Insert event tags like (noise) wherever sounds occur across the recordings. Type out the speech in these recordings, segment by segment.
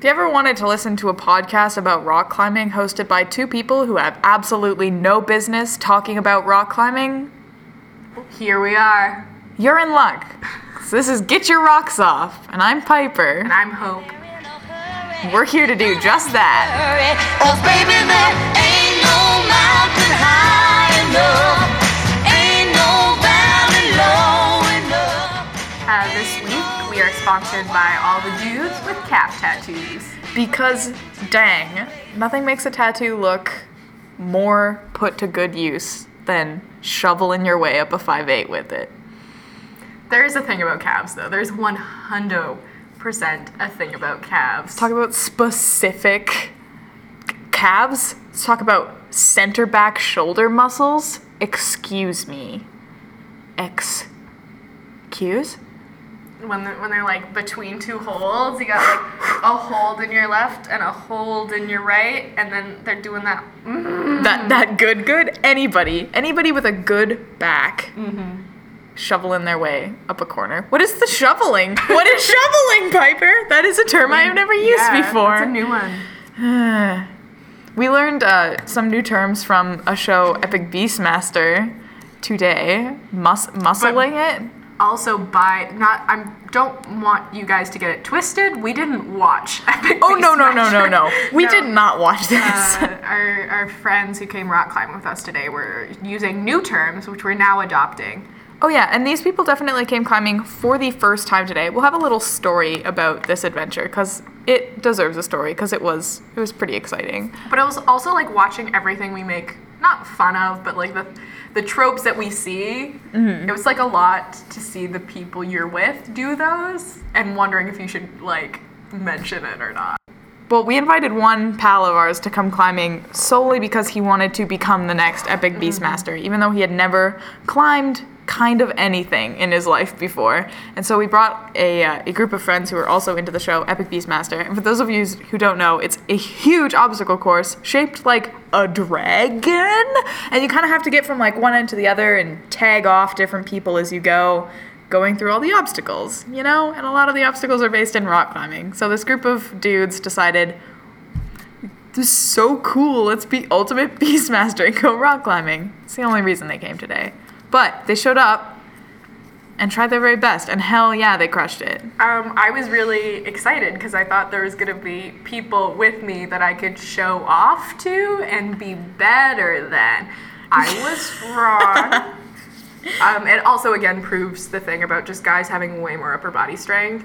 If you ever wanted to listen to a podcast about rock climbing hosted by two people who have absolutely no business talking about rock climbing, Here we are. you're in luck. So this is Get Your Rocks Off, and I'm Piper. And I'm Hope. We're here to do just that. Sponsored by all the dudes with calf tattoos. Because, dang, nothing makes a tattoo look more put to good use than shoveling your way up a 5'8 with it. There is a thing about calves though. There's 100% a thing about calves. Talk about specific calves. Let's talk about center back shoulder muscles. Excuse me. Excuse? When they're, when they're like between two holds, you got like a hold in your left and a hold in your right, and then they're doing that. That that good good anybody anybody with a good back shoveling their way up a corner. What is the shoveling? What is (laughs) shoveling, Piper? That is a term I have never used yeah, before. That's a new one. (sighs) We learned uh, some new terms from a show, Epic Beastmaster, today. Mus- muscling it. Also, by not, I don't want you guys to get it twisted. We didn't watch (laughs) Epic Oh no no no no no! We No. did not watch this. Uh, our, our friends who came rock climbing with us today were using new terms, which we're now adopting. Oh yeah, and these people definitely came climbing for the first time today. We'll have a little story about this adventure because it deserves a story because it was it was pretty exciting. But it was also like watching everything we make not fun of, but like the the tropes that we see. Mm-hmm. It was like a lot to see the people you're with do those and wondering if you should like mention it or not. Well, we invited one pal of ours to come climbing solely because he wanted to become the next epic mm-hmm. beastmaster, even though he had never climbed kind of anything in his life before. And so we brought a, uh, a group of friends who are also into the show Epic Beastmaster. And for those of you who don't know, it's a huge obstacle course shaped like a dragon. And you kind of have to get from like one end to the other and tag off different people as you go going through all the obstacles, you know? And a lot of the obstacles are based in rock climbing. So this group of dudes decided, this is so cool, let's be ultimate (laughs) beastmaster and go rock climbing. It's the only reason they came today. But they showed up and tried their very best, and hell yeah, they crushed it. Um, I was really excited because I thought there was gonna be people with me that I could show off to and be better than. I was (laughs) wrong. um, it also again proves the thing about just guys having way more upper body strength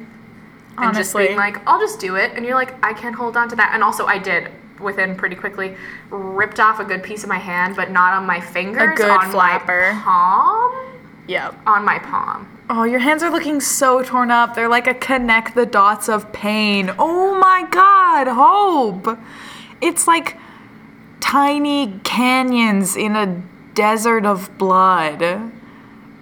and just being like, I'll just do it, and you're like, I can't hold on to that. And also, I did within pretty quickly ripped off a good piece of my hand, but not on my fingers, A good on flapper. my palm. Yep. On my palm. Oh, your hands are looking so torn up. They're like a connect the dots of pain. Oh my god, hope. It's like tiny canyons in a desert of blood.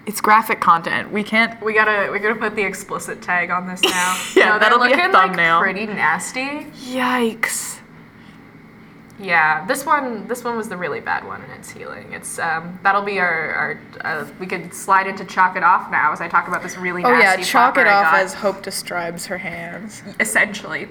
It's graphic content. We can't We gotta we gotta put the explicit tag on this (laughs) now. Yeah, no, that'll be a thumbnail. like pretty nasty. Yikes. Yeah, this one this one was the really bad one, and it's healing. It's um that'll be our our uh, we could slide into chalk it off now as I talk about this really Oh yeah, chalk it I off got. as Hope describes her hands. essentially.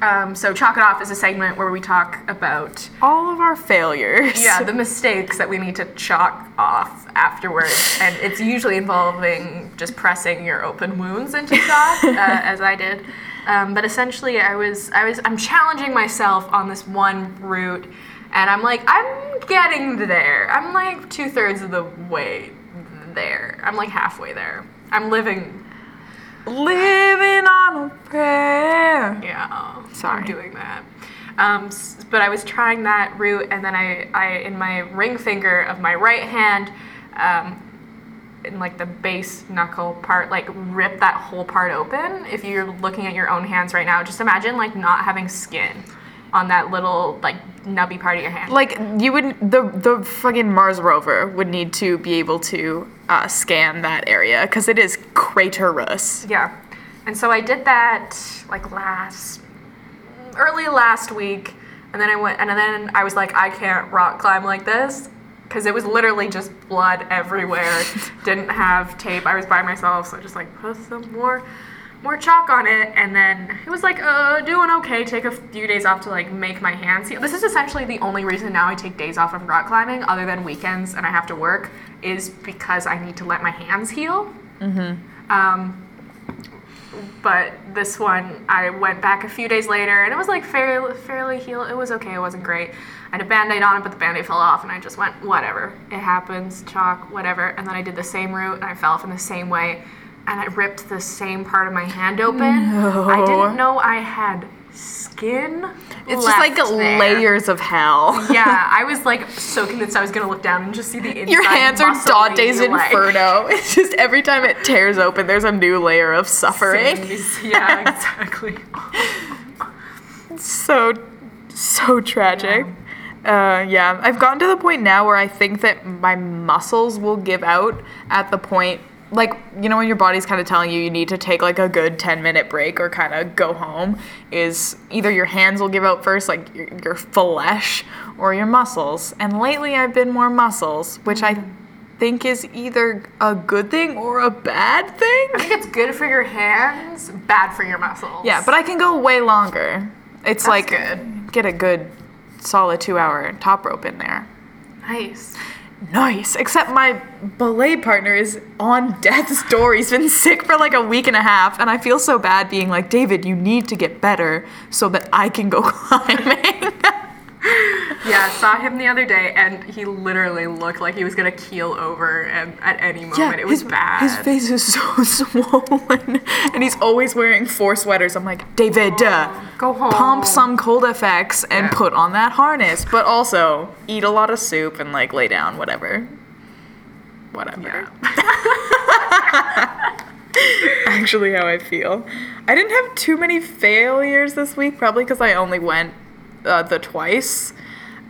Um, so chalk it off is a segment where we talk about All of our failures. yeah the mistakes that we need to chalk off afterwards, (laughs) and it's usually involving just pressing your open wounds into chalk, (laughs) uh, as I did. Um, but essentially, I was I was I'm challenging myself on this one route, and I'm like I'm getting there. I'm like two thirds of the way there. I'm like halfway there. I'm living. Living on a prayer. Yeah, Sorry. I'm doing that. Um, but I was trying that route, and then I, I in my ring finger of my right hand, um, in like the base knuckle part, like rip that whole part open. If you're looking at your own hands right now, just imagine like not having skin on that little like nubby part of your hand. Like you would the the fucking Mars rover would need to be able to uh, scan that area because it is craterous. Yeah. And so I did that like last early last week and then I went and then I was like I can't rock climb like this cuz it was literally just blood everywhere. (laughs) Didn't have tape. I was by myself, so I just like put some more more chalk on it, and then it was like, uh, doing okay. Take a few days off to like make my hands heal. This is essentially the only reason now I take days off of rock climbing, other than weekends and I have to work, is because I need to let my hands heal. Mm-hmm. Um, but this one, I went back a few days later, and it was like fairly fairly healed. It was okay. It wasn't great. I had a band-aid on it, but the band-aid fell off, and I just went, whatever. It happens, chalk, whatever. And then I did the same route, and I fell off in the same way, and I ripped the same part of my hand open. I didn't know I had skin. It's just like there. layers of hell. Yeah, (laughs) I was like so convinced I was gonna look down and just see the inside. Your hands are Dante's like, Inferno. (laughs) It's just every time it tears open, there's a new layer of suffering. things. Yeah, (laughs) exactly. so so tragic. Uh, yeah, I've gotten to the point now where I think that my muscles will give out at the point, like you know, when your body's kind of telling you you need to take like a good ten minute break or kind of go home. Is either your hands will give out first, like your, your flesh, or your muscles. And lately, I've been more muscles, which I think is either a good thing or a bad thing. I think it's good for your hands, bad for your muscles. Yeah, but I can go way longer. It's That's like good. get a good solid two hour top rope in there. nice. Nice. Except my belay partner is on death's door. He's been sick for like a week and a half, and I feel so bad being like, David, you need to get better so that I can go (laughs) climbing. Yeah, saw him the other day, and he literally looked like he was gonna keel over, and at any moment it was his, bad. His face is so (laughs) swollen, and he's always wearing four sweaters. I'm like, David, uh, Go home. pump some Cold-FX and Yeah. put on that harness, but also eat a lot of soup and like lay down, whatever. Whatever. Yeah. (laughs) Actually, how I feel. I didn't have too many failures this week, probably because I only went uh, the twice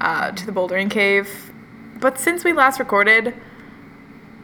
uh, to the bouldering cave. But since we last recorded,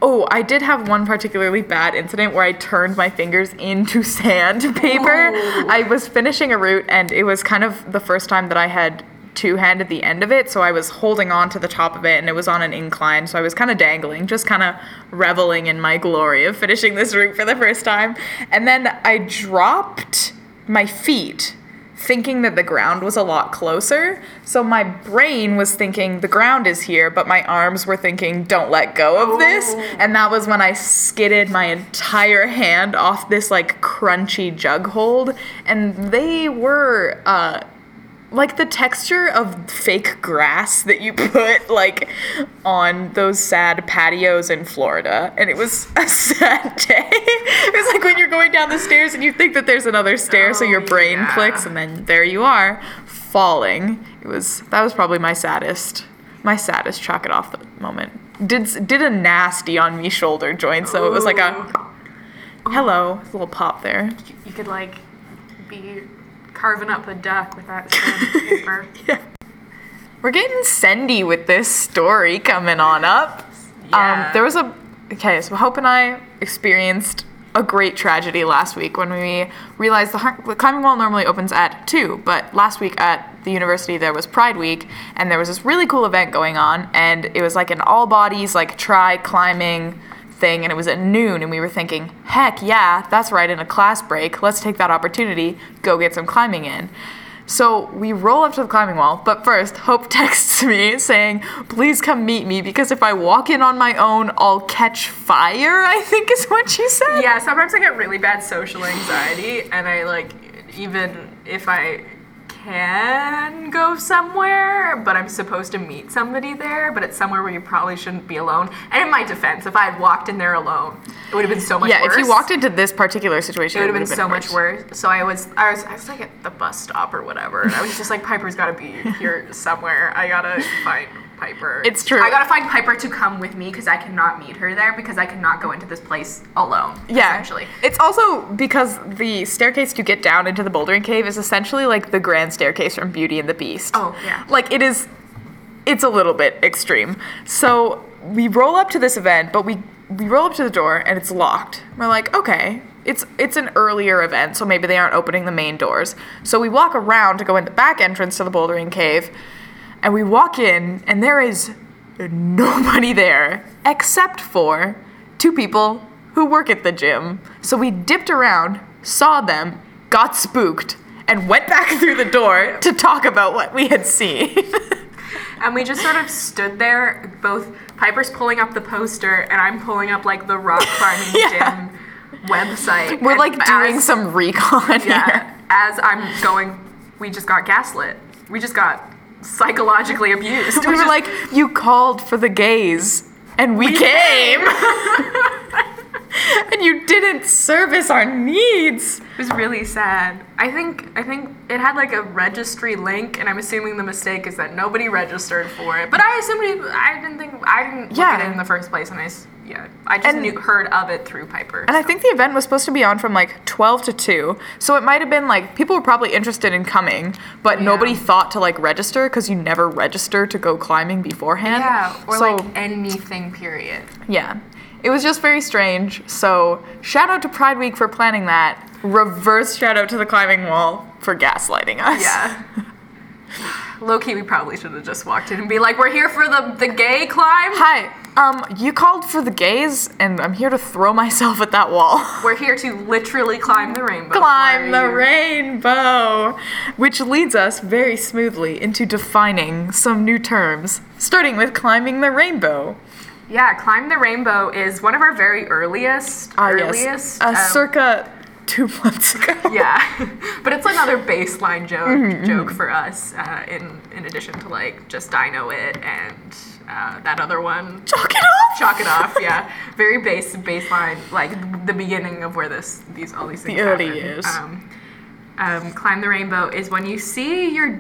oh, I did have one particularly bad incident where I turned my fingers into (laughs) sandpaper. Oh. I was finishing a route, and it was kind of the first time that I had two handed the end of it, so I was holding on to the top of it, and it was on an incline, so I was kind of dangling, just kind of reveling in my glory of finishing this route for the first time. And then I dropped my feet. Thinking that the ground was a lot closer. So my brain was thinking the ground is here, but my arms were thinking don't let go of this. And that was when I skidded my entire hand off this like crunchy jug hold. And they were uh, like the texture of fake grass that you put like on those sad patios in Florida. And it was a (laughs) sad day. it was like when you're going down the stairs and you think that there's another stair, so your Oh, brain yeah. clicks and then there you are falling. It was that was probably my saddest my saddest chalk it off the moment. Did did a nasty on me shoulder joint, so it was like a hello, a little pop there. You could like be carving up a duck with that (laughs) sandpaper. We're getting sendy with this story coming on up. Yeah. Um, there was a okay, so Hope and I experienced a great tragedy last week when we realized the, har- the climbing wall normally opens at two, but last week at the university there was Pride Week, and there was this really cool event going on, and it was like an all bodies like try climbing thing, and it was at noon, and we were thinking, heck yeah, that's right in a class break. Let's take that opportunity, go get some climbing in. So we roll up to the climbing wall, but first, Hope (laughs) texts me saying, Please come meet me because if I walk in on my own, I'll catch fire, I think is what she said. Yeah, sometimes I get really bad social anxiety, and I like, even if I can go somewhere, but I'm supposed to meet somebody there, but it's somewhere where you probably shouldn't be alone. And in my defense, if I had walked in there alone, it would have been so much Yeah, worse. if you walked into this particular situation, it would have been would've so much worse. worse. So I was, I was, I was like at the bus stop or whatever, and I was just like, Piper's got to be here somewhere. I gotta find Piper. It's true. I gotta find Piper to come with me because I cannot meet her there because I cannot go into this place alone. Yeah, essentially. It's also because the staircase to get down into the bouldering cave is essentially like the grand staircase from Beauty and the Beast. Oh, yeah. Like it is, it's a little bit extreme. So we roll up to this event, but we we roll up to the door and it's locked. We're like, okay, it's it's an earlier event, so maybe they aren't opening the main doors. So we walk around to go in the back entrance to the bouldering cave, and we walk in, and there is nobody there except for two people who work at the gym. So we dipped around, saw them, got spooked, and went back (laughs) through the door to talk about what we had seen. (laughs) And we just sort of stood there, both Piper's pulling up the poster and I'm pulling up like the rock (laughs) climbing Yeah. gym website. We're And like doing as- some recon here. Yeah. As I'm going, we just got gaslit. We just got psychologically abused. We were just- like, you called for the gays, and we, came. (laughs) and you didn't service our needs. It was really sad. I think I think it had like a registry link, and I'm assuming the mistake is that nobody registered for it. But I assumed I didn't think I didn't look at it in the first place, and I yeah I just And- knew heard of it through Piper. And I think the event was supposed to be on from like 12 to 2. So it might have been like people were probably interested in coming, but Yeah. nobody thought to like register because you never register to go climbing beforehand. yeah, or so, like anything. Period. yeah. It was just very strange. So shout out to Pride Week for planning that. Reverse shout out to the climbing wall for gaslighting us. Yeah. (laughs) Low key, we probably should have just walked in and be like, "We're here for the the gay climb. Hi. Um, you called for the gays, and I'm here to throw (laughs) myself at that wall. We're here to literally climb the rainbow. Climb the you." rainbow! Which leads us very smoothly into defining some new terms, starting with climbing the rainbow. Yeah, climb the rainbow is one of our very earliest Ah, earliest. yes. Uh, um, circa two (laughs) months ago. Yeah, (laughs) but it's another baseline joke Mm-hmm, joke for us. Uh, in in addition to like just Dino It and uh, that other one, Chalk it off! chalk it off. Yeah, very base baseline, like the beginning of where this these all these things. The early happen. years. Um, um, climb the rainbow is when you see your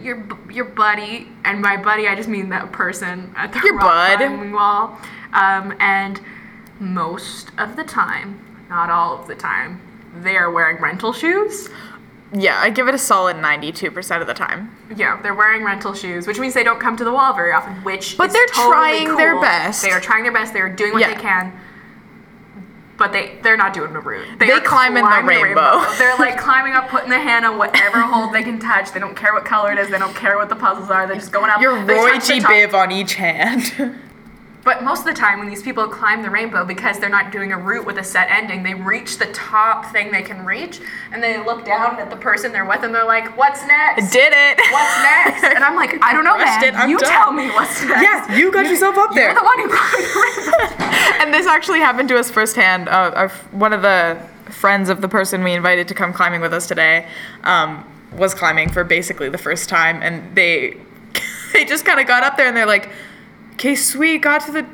your your buddy, and by buddy I just mean that person at the Your rock bud. climbing wall, um, and most of the time, not all of the time, they are wearing rental shoes. Yeah, I give it a solid 92% of the time. Yeah, they're wearing rental shoes, which means they don't come to the wall very often. Which But they're totally trying their best. They are trying their best. They are doing what Yeah. they can. But they they're not doing the route. They are climb in the climbing rainbow. (laughs) They're like climbing up, putting the hand on whatever hold they can touch. They don't care what color it is. They don't care what the puzzles are. They're just going up. Your They Roy G. Biv on each hand. (laughs) But most of the time, when these people climb the rainbow, because they're not doing a route with a set ending, they reach the top thing they can reach, and they look down at the person they're with, and they're like, "What's next? Did it! What's next?" And I'm like, "I don't know, man. you done." tell me what's next." Yeah, you got yourself up there. You're the one who climbed the rainbow. and this actually happened to us firsthand. Uh, our, one of the friends of the person we invited to come climbing with us today um, was climbing for basically the first time, and they (laughs) they just kind of got up there and they're like, "Okay, sweet, got to the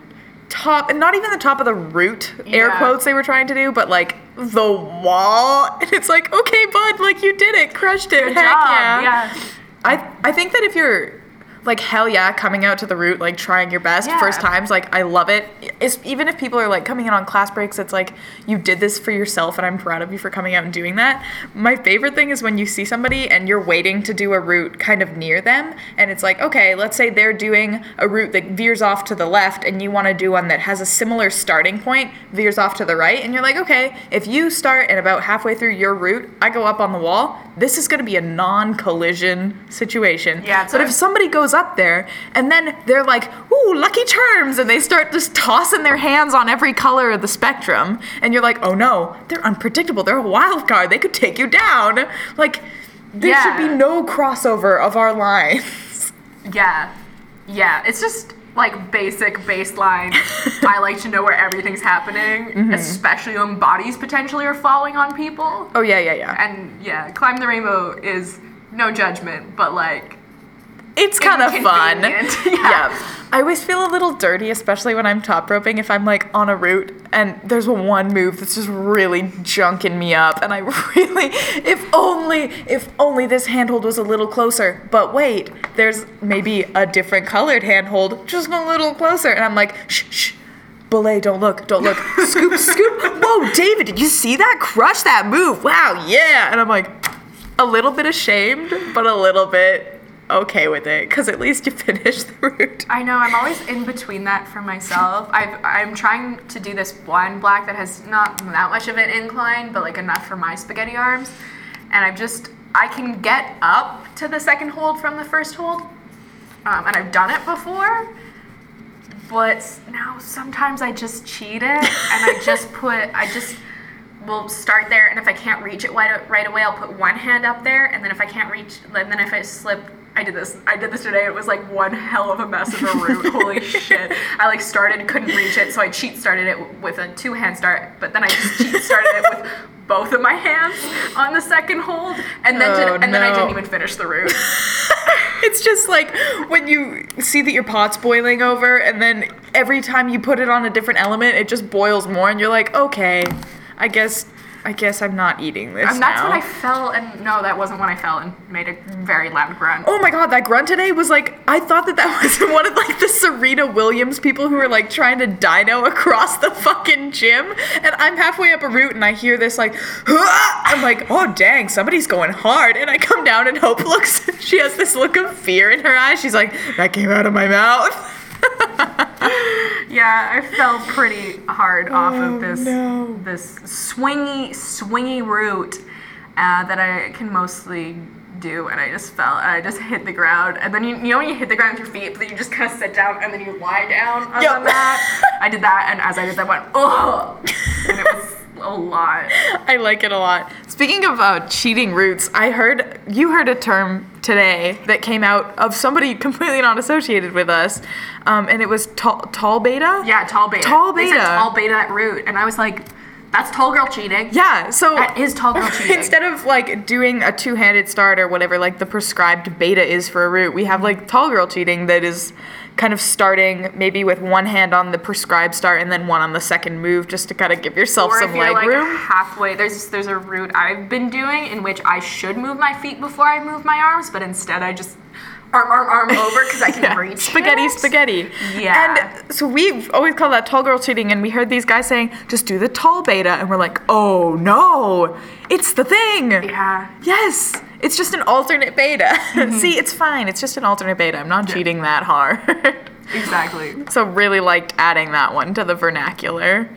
top, and not even the top of the route, air quotes they were trying to do, but like the wall." (laughs) And it's like, "Okay, bud, like you did it, crushed it, Good heck job. yeah." yeah. I I think that if you're like hell yeah coming out to the route like trying your best Yeah. first times like I love it. It's, even if people are like coming in on class breaks it's like you did this for yourself and I'm proud of you for coming out and doing that. My favorite thing is when you see somebody and you're waiting to do a route kind of near them and it's like okay, let's say they're doing a route that veers off to the left and you want to do one that has a similar starting point, veers off to the right and you're like okay, if you start and about halfway through your route, I go up on the wall, this is going to be a non-collision situation. Yeah, But if somebody goes up there and then they're like, ooh, lucky charms, and they start just tossing their hands on every color of the spectrum, and you're like, oh no, they're unpredictable. They're a wild card. They could take you down. Like, there should be no crossover of our lines. (laughs) Yeah. Yeah. It's just like basic baseline. (laughs) I like to know where everything's happening, Mm-hmm. especially when bodies potentially are falling on people. Oh, yeah, yeah, yeah. And yeah, climb the rainbow is no judgment, but like It's kind of fun. (laughs) Yeah. yeah. I always feel a little dirty, especially when I'm top roping, if I'm like on a route and there's one move that's just really junking me up. And I (laughs) really, if only, if only this handhold was a little closer. But wait, there's maybe a different colored handhold just a little closer. And I'm like, shh, shh. Belay, don't look, don't look. (laughs) Scoop, scoop. Whoa, David, did you see that? Crush that move. Wow, yeah. And I'm like, a little bit ashamed, but a little bit okay with it because at least you (laughs) finished the route. I know I'm always in between that for myself. I've, I'm trying to do this blind black that has not that much of an incline, but like enough for my spaghetti arms. And I've just I can get up to the second hold from the first hold, um, and I've done it before. But now sometimes I just cheat it, and I just (laughs) put I just will start there, and if I can't reach it right, right away, I'll put one hand up there, and then if I can't reach, and then if I slip, I did this. I did this today. It was like one hell of a mess of a route. Holy (laughs) shit! I like started, couldn't reach it, so I cheat started it with a two hand start, but then I just cheat started it with both of my hands on the second hold, and then Oh, did, and then I didn't even finish the route. (laughs) It's just like when you see that your pot's boiling over, and then every time you put it on a different element, it just boils more, and you're like, okay, I guess, I guess I'm not eating this And that's now. when I fell, and no, that wasn't when I fell and made a very loud grunt. Oh my god, that grunt today was like I thought that that (laughs) was one of like the Serena Williams people who were like trying to dino across the fucking gym, and I'm halfway up a route and I hear this like, "Huh!" I'm like, oh dang, somebody's going hard, and I come down and Hope looks, (laughs) she has this look of fear in her eyes. She's like, that came out of my mouth. (laughs) (laughs) Yeah, I fell pretty hard off of this no. this swingy swingy route uh, that I can mostly do, and I just fell. And I just hit the ground, and then you, you know when you hit the ground with your feet, but then you just kind of sit down and then you lie down on Yep. the mat. I did that, and as I did that, I went oh, and it was (laughs) a lot. I like it a lot. Speaking of uh, cheating routes, I heard you heard a term today that came out of somebody (laughs) completely not associated with us, um, and it was tall, tall beta. Yeah, tall beta. Tall They said beta. tall beta that route, and I was like, that's tall girl cheating. Yeah, so That is tall girl (laughs) cheating. instead of like doing a two-handed start or whatever, like the prescribed beta is for a root, we have like tall girl cheating that is kind of starting maybe with one hand on the prescribed start and then one on the second move, just to kind of give yourself or some if you're leg like room. halfway there's there's a route i've been doing in which i should move my feet before i move my arms but instead i just arm arm arm over because i (laughs) can Yeah, reach spaghetti, it. spaghetti. Yeah. And so we've always called that tall girl cheating, and we heard these guys saying, just do the tall beta. And we're like, oh no, it's the thing. yeah Yes, it's just an alternate beta. Mm-hmm. See, it's fine. It's just an alternate beta. I'm not cheating that hard. exactly (laughs) so really liked adding that one to the vernacular.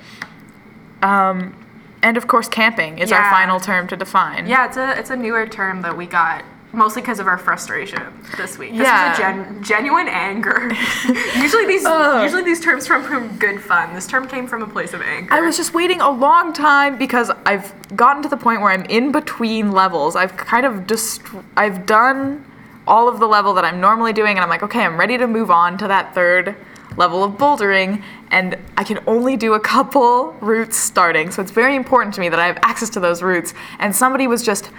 Um, and of course, camping is our final term to define. yeah it's a it's a newer term that we got mostly because of our frustration this week this Yeah. was a gen- genuine anger (laughs) usually these Ugh. usually these terms come from good fun this term came from a place of anger I was just waiting a long time because I've gotten to the point where I'm in between levels. I've kind of just I've done all of the level that I'm normally doing and I'm like, okay, I'm ready to move on to that third level of bouldering and I can only do a couple routes starting. So it's very important to me that I have access to those routes and somebody was just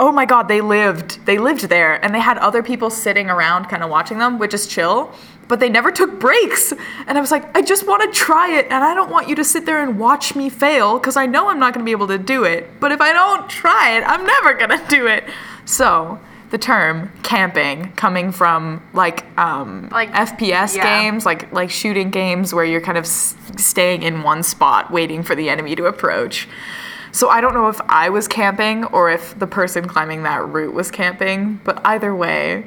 oh my god they lived they lived there. And they had other people sitting around kind of watching them which is chill but they never took breaks. And i was like i just want to try it and i don't want you to sit there and watch me fail because i know i'm not going to be able to do it. But if i don't try it i'm never going (laughs) to do it. So the term camping coming from like um Like, fps yeah. games like like shooting games where you're kind of s- staying in one spot waiting for the enemy to approach so I don't know if I was camping or if the person climbing that route was camping, but either way,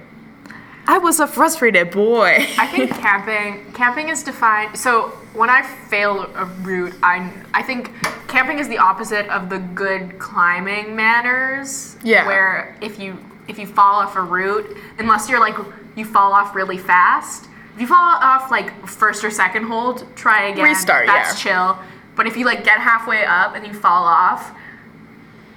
I was a frustrated boy. (laughs) I think camping camping is defined. So when I fail a route, I I think camping is the opposite of the good climbing manners. Yeah. Where if you if you fall off a route, unless you're like you fall off really fast. If you fall off like first or second hold, try again. Restart, That's chill. But if you like get halfway up and you fall off,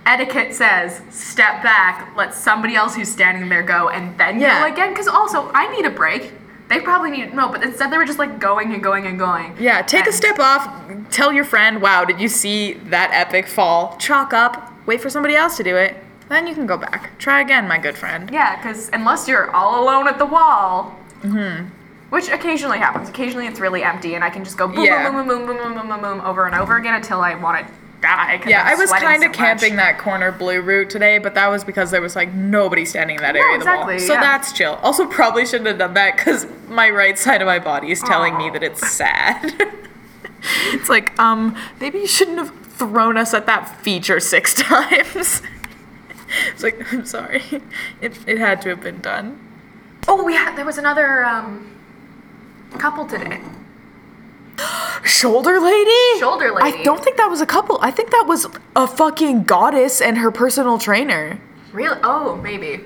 etiquette says step back, let somebody else who's standing there go, and then Yeah. go again. Because also, I need a break. They probably need no, but instead they were just like going and going and going. yeah, take a step off, tell your friend, wow, did you see that epic fall? Chalk up, wait for somebody else to do it, then you can go back. Try again, my good friend. Yeah, because unless you're all alone at the wall, mm-hmm. Which occasionally happens. Occasionally it's really empty, and I can just go boom, yeah. boom, boom, boom, boom, boom, boom, boom, over and over again until I want to die. Yeah, I'm i was kind of so camping much. that corner blue route today, but that was because there was like nobody standing in that no, area exactly, of the wall. So yeah. that's chill. Also, probably shouldn't have done that because my right side of my body is telling Aww. me that it's sad. (laughs) it's like, um, maybe you shouldn't have thrown us at that feature six (laughs) times. it's like, (laughs) I'm sorry. It, it had to have been done. Oh, yeah, there was another. Um, couple today. Shoulder lady? Shoulder lady. I don't think that was a couple. I think that was a fucking goddess and her personal trainer. Really? Oh, maybe.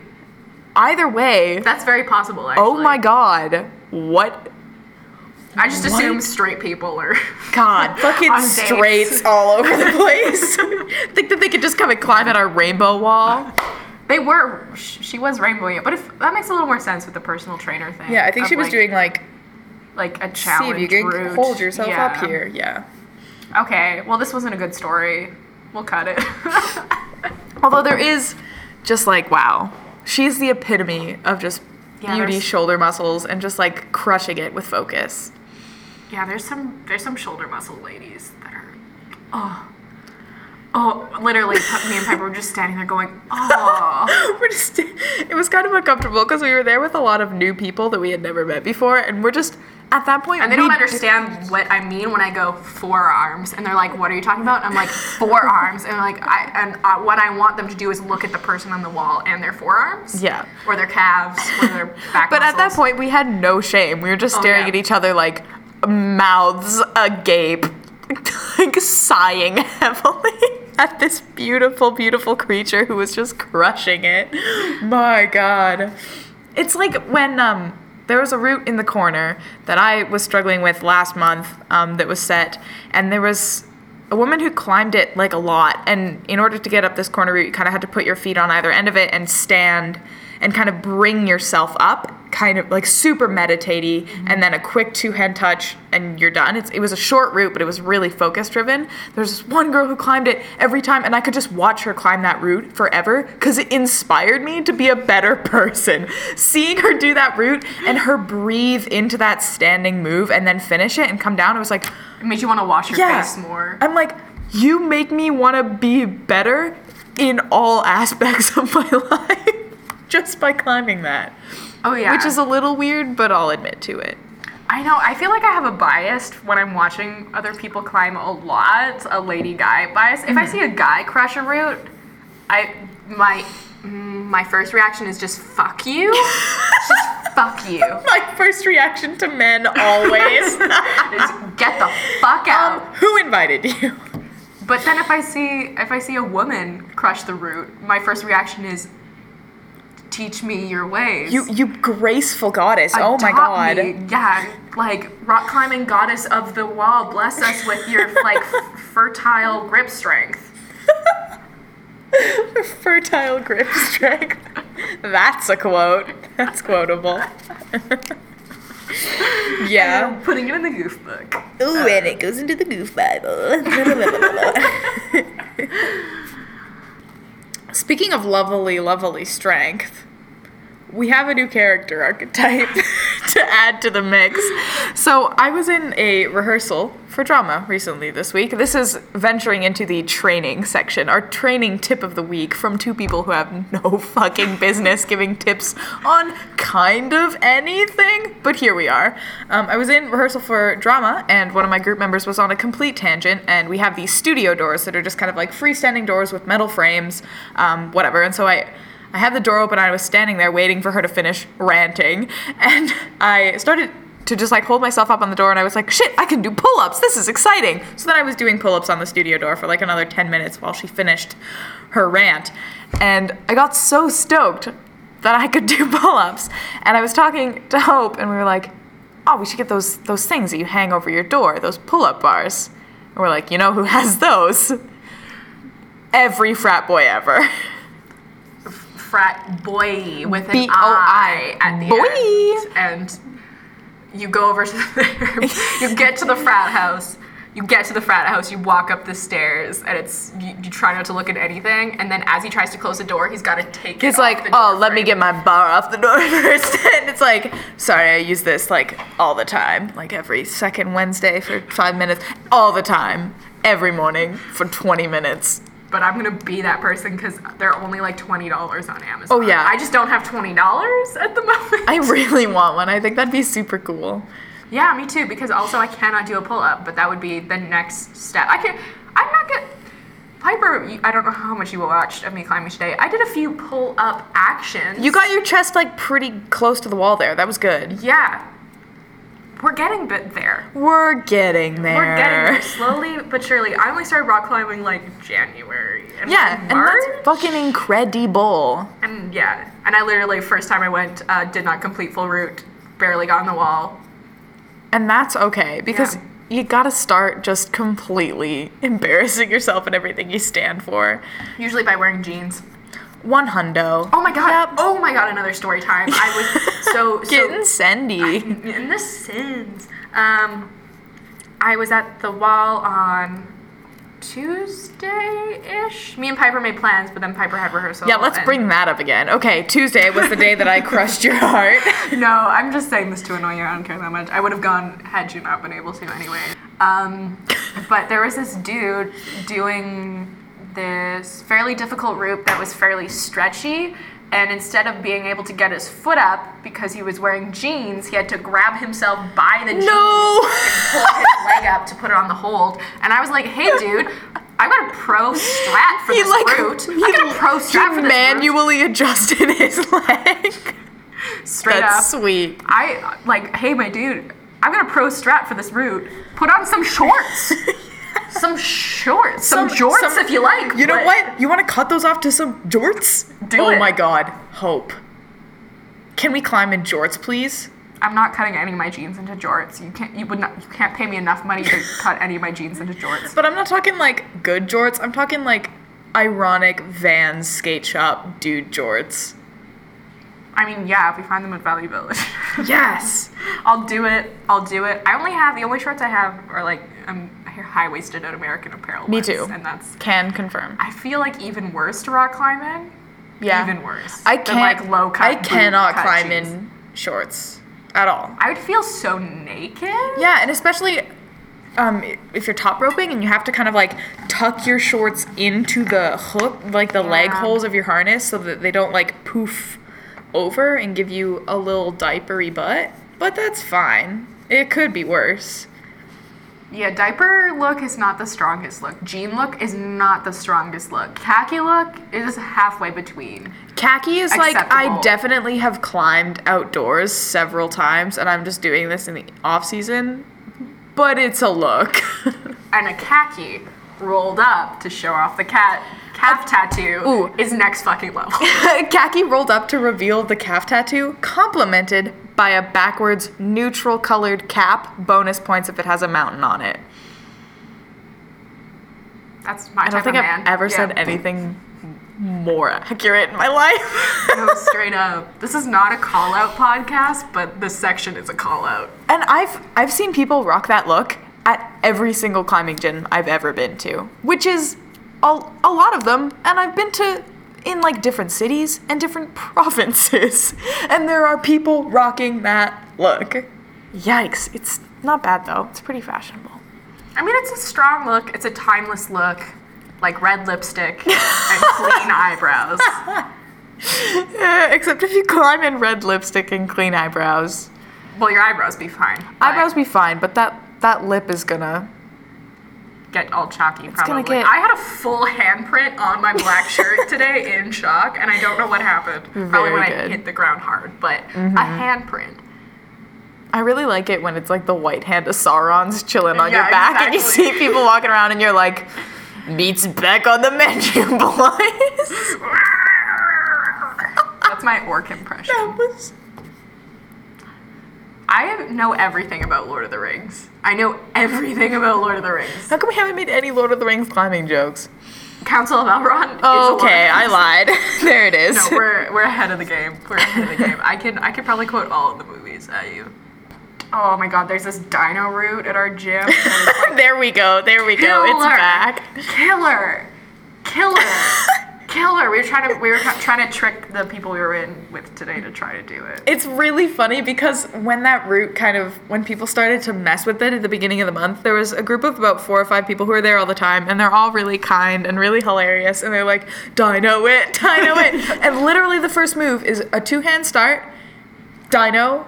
Either way, That's very possible. Oh actually. Oh my god. What I just What? assume straight people are. (laughs) God, fucking dates. straights all over the place. (laughs) (laughs) Think that they could just come and climb at our rainbow wall? They were. She was rainbowing it, but if that makes a little more sense with the personal trainer thing. Yeah, I think she was like- doing like, like a challenge. see if you can hold yourself Yeah. up here. Yeah. Okay, well, this wasn't a good story. We'll cut it. (laughs) Although there is just like, wow, she's the epitome of just Yeah, beauty, shoulder muscles, and just like crushing it with focus. yeah, there's some there's some shoulder muscle ladies that are. Oh. Oh, literally, me and Piper were just standing there going, oh. (laughs) we're just, it was kind of uncomfortable because we were there with a lot of new people that we had never met before, and we're just at that point. And they don't d- understand what I mean when I go forearms, and they're like, "What are you talking about?" And I'm like, forearms, and like, I and uh, what I want them to do is look at the person on the wall and their forearms, Yeah. or their calves, or their back. But at that point, we had no shame. We were just Oh, staring yeah. at each other like mouths agape, (laughs) like sighing heavily at this beautiful, beautiful creature who was just crushing it. My God. It's like when um, there was a route in the corner that I was struggling with last month um, that was set, and there was a woman who climbed it like a lot. And in order to get up this corner route, you kind of had to put your feet on either end of it and stand and kind of bring yourself up, kind of like super meditatey, mm-hmm. and then a quick two hand touch, and you're done. It's, it was a short route, but it was really focus driven. There's this one girl who climbed it every time, and I could just watch her climb that route forever because it inspired me to be a better (laughs) person. Seeing her do that route and her breathe into that standing move and then finish it and come down, it was like, it made you want to wash your yeah. face more. I'm like, you make me want to be better in all aspects of my (laughs) life just by climbing that. oh yeah, Which is a little weird, but I'll admit to it. I know. I feel like I have a bias when I'm watching other people climb a lot, a lady guy bias. If I Mm-hmm. see a guy crush a route, I my mm, my first reaction is just fuck you, just (laughs) fuck you. My first reaction to men always. (laughs) Just get the fuck out. um, who invited you? But then if I see if I see a woman crush the route, my first reaction is teach me your ways. You you graceful goddess. oh my god. me. Yeah, like rock climbing goddess of the wall, bless us with your like f- (laughs) fertile grip strength. (laughs) Fertile grip strength. That's a quote. That's quotable. (laughs) yeah. I'm putting it in the goof book. Ooh, and it um, goes into the goof Bible. Speaking of lovely, lovely strength, we have a new character archetype (laughs) to add to the mix. So I was in a rehearsal for drama recently this week. This is venturing into the training section, our training tip of the week from two people who have no (laughs) fucking business giving tips on kind of anything. But here we are. Um, I was in rehearsal for drama, and one of my group members was on a complete tangent, and we have these studio doors that are just kind of like freestanding doors with metal frames, um, whatever. And so I. I had the door open. I was standing there waiting for her to finish ranting, and I started to just like hold myself up on the door, and I was like, "Shit, I can do pull-ups. This is exciting." So then I was doing pull-ups on the studio door for like another ten minutes while she finished her rant, and I got so stoked that I could (laughs) do pull-ups, and I was talking to Hope, and we were like, "Oh, we should get those those things that you hang over your door, those pull-up bars." And we're like, "You know who has those?" (laughs) Every frat boy ever. (laughs) Frat boy with an B-O-I. I at the Boy. end, and you go over to the, (laughs) you get to the frat house. You get to the frat house, you walk up the stairs, and it's you, you try not to look at anything. And then as he tries to close the door, he's got to take. it He's like, oh, let me get my bar off the door (laughs) first. and it's like, sorry, I use this like all the time, like every second Wednesday for five minutes, all the time, every morning for 20 minutes. But I'm gonna be that person because they're only like twenty dollars on Amazon. Oh, yeah. I just don't have twenty dollars at the (laughs) moment. I really want one. I think that'd be super cool. Yeah, me too. Because also I cannot do a pull up, but that would be the next step. I can. I'm not good. Piper, I don't know how much you watched of me climbing today. I did a few pull up actions. You got your chest like pretty close to the wall there. That was good. Yeah. We're getting bit there. We're getting there. We're getting there slowly but surely. I only started rock climbing like January. And Yeah, and March. that's fucking incredible. And yeah, and I literally first time I went uh, did not complete full route, barely got on the wall, And that's okay because Yeah. you gotta start just completely (laughs) embarrassing yourself and everything you stand for. Usually by wearing jeans. One hundo. Oh my god. Yep. Oh my god, another story time. I was (laughs) so so Getting sendy. in the sins. Um, I was at the wall on Tuesday-ish. Me and Piper made plans, but then Piper had rehearsal. Yeah, let's bring that up again. Okay, Tuesday was the day that I crushed your heart. (laughs) No, I'm just saying this to annoy you. I don't care that much. I would have gone had you not been able to anyway. Um, but there was this dude doing this fairly difficult route that was fairly stretchy. And instead of being able to get his foot up because he was wearing jeans, he had to grab himself by the jeans and pull his leg up to put it on the hold. And I was like, hey, dude, I got a pro strat for He this like route. I got a pro he strat for this route. manually adjusted (laughs) his leg. Straight That's up. sweet. I like, hey, my dude, I've got a pro strat for this route. Put on some shorts. (laughs) some shorts. Some, jorts some- if you like. You know what? You want to cut those off to some jorts? Do oh it. my god, hope. Can we climb in jorts, please? I'm not cutting any of my jeans into jorts. You can't. You would not. You can't pay me enough money to (laughs) cut any of my jeans into jorts. But I'm not talking like good jorts. I'm talking like ironic Vans skate shop dude jorts. I mean, yeah, if we find them at Value Village, Yes. (laughs) I'll do it. I'll do it. I only have the only shorts I have are like um, high waisted at American Apparel. Me ones, too. And that's. Can confirm. I feel like even worse to rock climb in. Yeah. Even worse. I can't. like low cut. I cannot cut climb jeans. in shorts at all. I would feel so naked. Yeah, and especially um, if you're top roping and you have to kind of like tuck your shorts into the hook, like the leg holes of your harness, so that they don't like poof over and give you a little diapery butt. But that's fine. It could be worse. Yeah, diaper look is not the strongest look. Jean look is not the strongest look. Khaki look is halfway between. Khaki is like I definitely have climbed outdoors several times, and I'm just doing this in the off season. But it's a look. (laughs) And a khaki rolled up to show off the cat calf tattoo Ooh. is next fucking level. (laughs) Khaki rolled up to reveal the calf tattoo, complemented by a backwards neutral colored cap. Bonus points if it has a mountain on it. That's my I don't type think of I've man. ever Yeah. said anything more accurate in my life. No, straight up. This is not a call out podcast, but this section is a call out. and I've I've seen people rock that look every single climbing gym I've ever been to, which is a, a lot of them, and I've been to in like different cities and different (laughs) provinces, and there are people rocking that look. Yikes! It's not bad though. It's pretty fashionable. I mean, it's a strong look. It's a timeless look, like red lipstick and clean (laughs) eyebrows. Uh, except if you climb in red lipstick and clean eyebrows. Well, your eyebrows be fine. Eyebrows be fine, but that that lip is gonna. get all chalky. gonna Probably. get- I had a full handprint on my black (laughs) shirt today in shock, and I don't know what happened. Probably Very when good. Mm-hmm. I hit the ground hard, but a handprint. I really like it when it's like the white hand of Sauron's chilling on your Yeah, back, and you see people walking around, and you're like, "Meat's back on the menu, boys." (laughs) That's my orc impression. that was. I know everything about Lord of the Rings. I know everything about Lord of the Rings. How come we haven't made any Lord of the Rings climbing jokes? Council of Elrond. is Oh, Lord okay, I lied. (laughs) there it is. No, we're we're ahead of the game. We're ahead of the game. I can I can probably quote all of the movies at you. Oh my god, there's this dino route at our gym. (laughs) like, there we go. There we go. It's back. Killer, killer, (laughs) killer. We were trying to we were trying to trick the people we were in with today to try to do it. It's really funny because when that route kind of when people started to mess with it at the beginning of the month, there was a group of about four or five people who were there all the time, and they're all really kind and really hilarious, and they're like, "Dino it, (laughs) Dino it," and literally the first move is a two-hand start, Dino,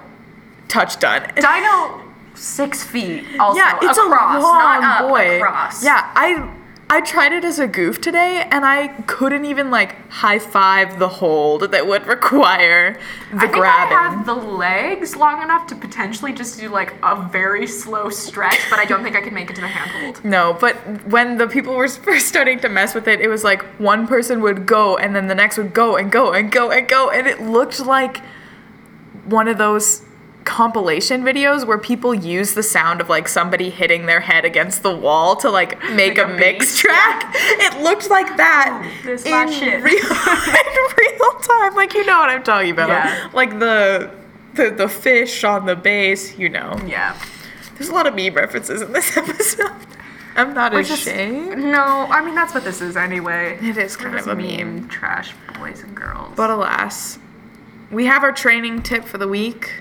touch done. Dino, six feet. Also, yeah, it's across, a long boy. across. Yeah, I I tried it as a goof today, and I couldn't even like high five the hold that would require the I think grabbing. I have the legs long enough to potentially just do like a very slow stretch, but I don't think I can make it to the handhold. No, but when the people were (laughs) first starting to mess with it, it was like one person would go and then the next would go and go and go and go, and it looked like one of those compilation videos where people use the sound of like somebody hitting their head against the wall to like (laughs) make a, a mix track. It looked like that oh, this in shit. real, (laughs) in real time. Like you know what I'm talking about. Yeah. Like the the the fish on the bass, you know. Yeah. There's a lot of meme references in this (laughs) episode. I'm not Which is- ashamed. No, I mean that's what this is anyway. It is kind of a mean meme. trash boys and girls. But alas, we have our training tip for the week.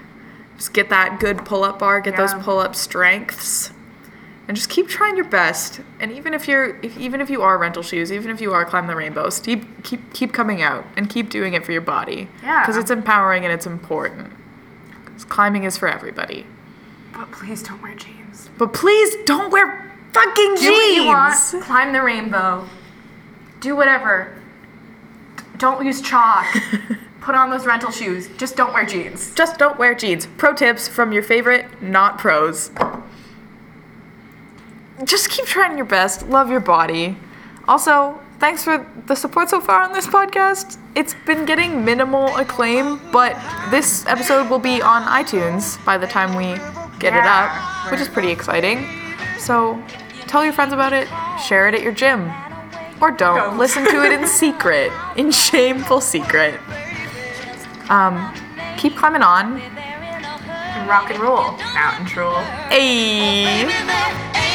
Just get that good pull up bar, get those pull up strengths, and just keep trying your best. And even if you're, if, even if you are rental shoes, even if you are climb the rainbows, keep keep keep coming out and keep doing it for your body. Yeah. Because it's empowering and it's important. 'Cause climbing is for everybody. but please don't wear jeans. But please don't wear fucking jeans. Do what you want. Climb the rainbow. Do whatever. Don't use chalk. (laughs) Put on those rental shoes. Just don't wear jeans. Just don't wear jeans. Pro tips from your favorite not pros. Just keep trying your best. Love your body. Also, thanks for the support so far on this podcast. It's been getting minimal acclaim, but this episode will be on iTunes by the time we get it up, which is pretty exciting. So, tell your friends about it, share it at your gym. Or don't. Don't. Listen to it in (laughs) secret, in shameful secret. Um, keep climbing on. Rock and roll. Mountain troll. Ayy.